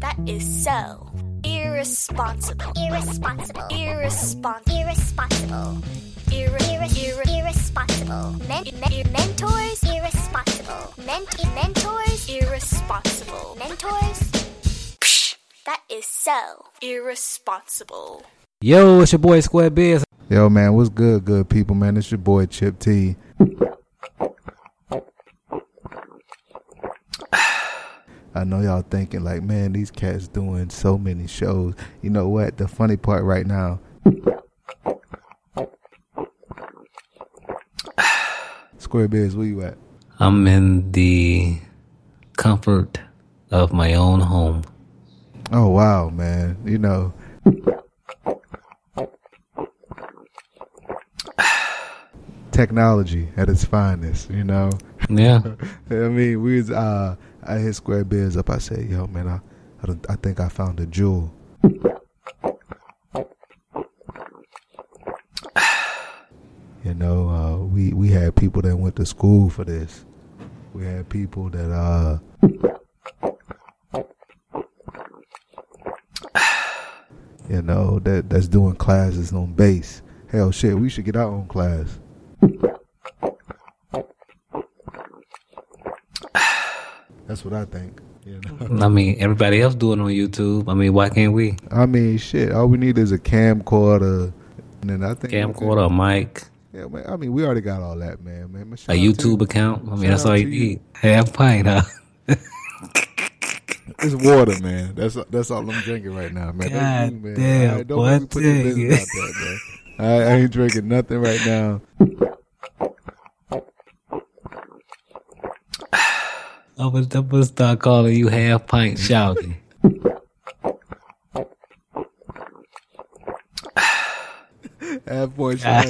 That is so irresponsible. Irresponsible. Irresponsible. Irresponsible. Irre- Irre- irre- irresponsible. men- men- mentors. Irresponsible. Ment- mentors. Irresponsible. Mentors. Psh, that is so irresponsible. Yo, it's your boy Square Biz. Yo, man, what's good, good people, man? It's your boy Chip T. I know y'all thinking like, man, these cats doing so many shows. You know what? The funny part right now. Square Biz, where you at? I'm in the comfort of my own home. Oh wow, man. You know. Technology at its finest, you know. Yeah. I mean, we was uh I hit Square Biz up. I said, "Yo, man, I I, I think I found a jewel." you know, uh, we we had people that went to school for this. We had people that uh. You know that that's doing classes on bass. Hell, shit, we should get our own class. That's what I think. You know. I mean, everybody else doing it on YouTube. I mean, why can't we? I mean, shit. All we need is a camcorder, and then I think Camcorder, a mic, Yeah, man. I mean, we already got all that, man. Man, a YouTube account. I mean, Shout that's all you you. need. Half pint, huh? It's water, man. That's that's all I'm drinking right now, man. God Don't, man. damn, All right, don't make put your business out there, man. I, I ain't drinking nothing right now. I'm gonna, I'm gonna start calling you half pint shawty. Half point shot.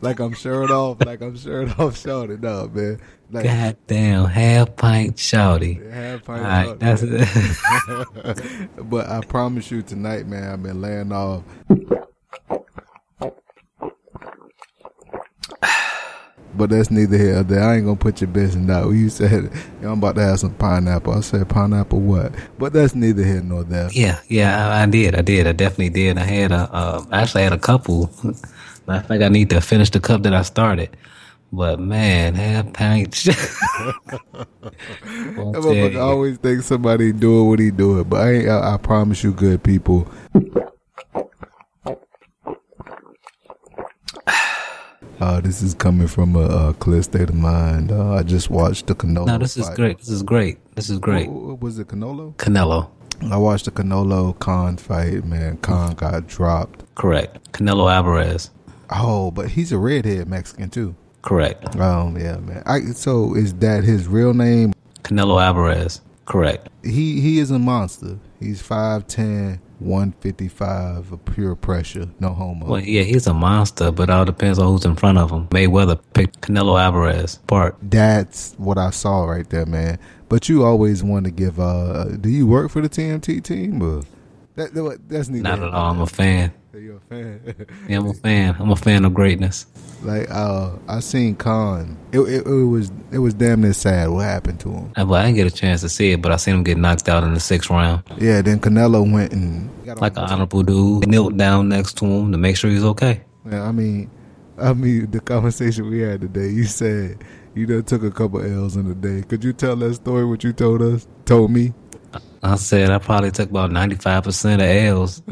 like I'm shirt off. Like I'm shirt off. Shorty, no, man. Like God damn, half pint shawty. half pint. right, shot, that's it. but I promise you tonight, man, I've been laying off. But that's neither here nor there. I ain't gonna put your business out. You said "Yo, I'm about to have some pineapple. I said pineapple what? But that's neither here nor there. Yeah, yeah, I, I did. I did. I definitely did. I had a, uh, I actually had a couple. I think I need to finish the cup that I started. But man, half pint. That motherfucker always think somebody doing what he doing, but I. I, I promise you, good people. Uh, this is coming from a, uh clear state of mind. Uh, I just watched the Canolo. No, this is great. This is great. This is great. What, was it Canolo? Canelo. I watched the Canolo Khan fight. Man, Khan got dropped. Correct. Canelo Alvarez. Oh, but he's a redhead Mexican too. Correct. Um, yeah, man. I, so is that his real name? Canelo Alvarez. Correct. He he is a monster. He's 5'10", 155 of pure pressure, no homo. Well, yeah, he's a monster, but it all depends on who's in front of him. Mayweather picked Canelo Alvarez. Part. That's what I saw right there, man. But you always want to give. Uh, do you work for the TMT team? Or that, that that's neither. Not at all. I'm a fan. You're a fan. Yeah, I'm a fan. I'm a fan of greatness. like uh, I seen Khan. It, it, it was it was damn near sad what happened to him. Uh, Well, I didn't get a chance to see it, but I seen him get knocked out in the sixth round. Yeah, then Canelo went and got Like an honorable dude, knelt down next to him to make sure he's okay. Yeah, I mean, I mean the conversation we had today. You said you done took a couple L's in the day. Could you tell that story? What you told us? Told me. I said I probably took about 95% of L's.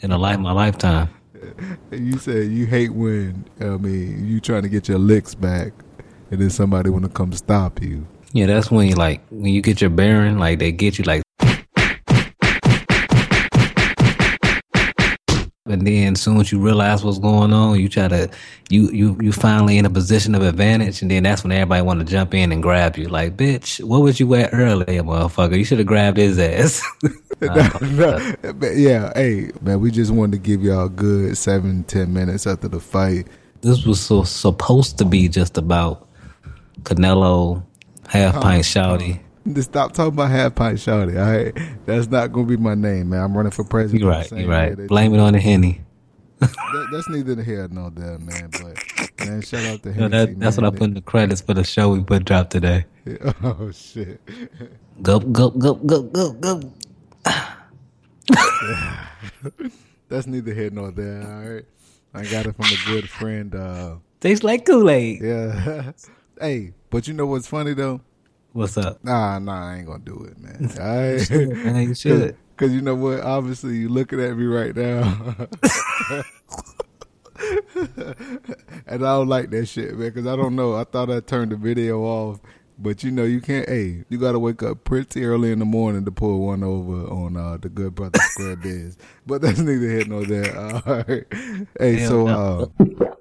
in a life, my lifetime. You said you hate when I mean you trying to get your licks back, and then somebody want to come stop you. Yeah, that's when you like when you get your bearing, like they get you like. And then, as soon as you realize what's going on, you try to, you you you finally in a position of advantage, and then that's when everybody want to jump in and grab you. Like, bitch, what was you at earlier, motherfucker? You should have grabbed his ass. No, but yeah, hey man, we just wanted to give y'all a good seven ten minutes after the fight. this was so supposed to be just about Canelo, half pint shawty. Just stop talking about half pint shawty. All right, that's not gonna be my name, man. I'm running for president. You're right. You're right. Blame it on the henny. that, that's neither here nor there, man. But man, shout out to No, Hennessy, that, that's man. what I put in the credits for the show we put drop today. Oh shit. Gulp, gulp, gulp, gulp, gulp, gulp. That's neither here nor there. All right. I got it from a good friend. Uh, Tastes like Kool Aid. yeah. hey, but you know what's funny though? What's up? Nah, nah, I ain't gonna do it, man. All right. Man, you should. Cause you know what? Obviously, you looking at me right now, and I don't like that shit, man. Cause I don't know. I thought I turned the video off, but you know, you can't. Hey, you got to wake up pretty early in the morning to pull one over on uh, the Good Brother Square Biz. But that's neither here nor there. All right. Hey, Hell so no. uh,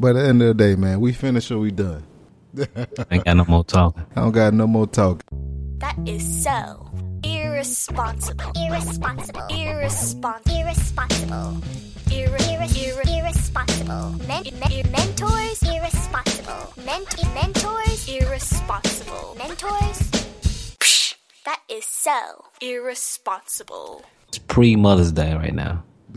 by the end of the day, man, we finished or we done. I ain't got no more talking. I don't got no more talk. That is so irresponsible. Irresponsible. Irresponsible. Irresponsible. Irre- Irre- irre- irresponsible. men- men- mentors. Irresponsible. Ment- mentors. Irresponsible. Mentors. Psh, that is so irresponsible. It's pre Mother's Day right now.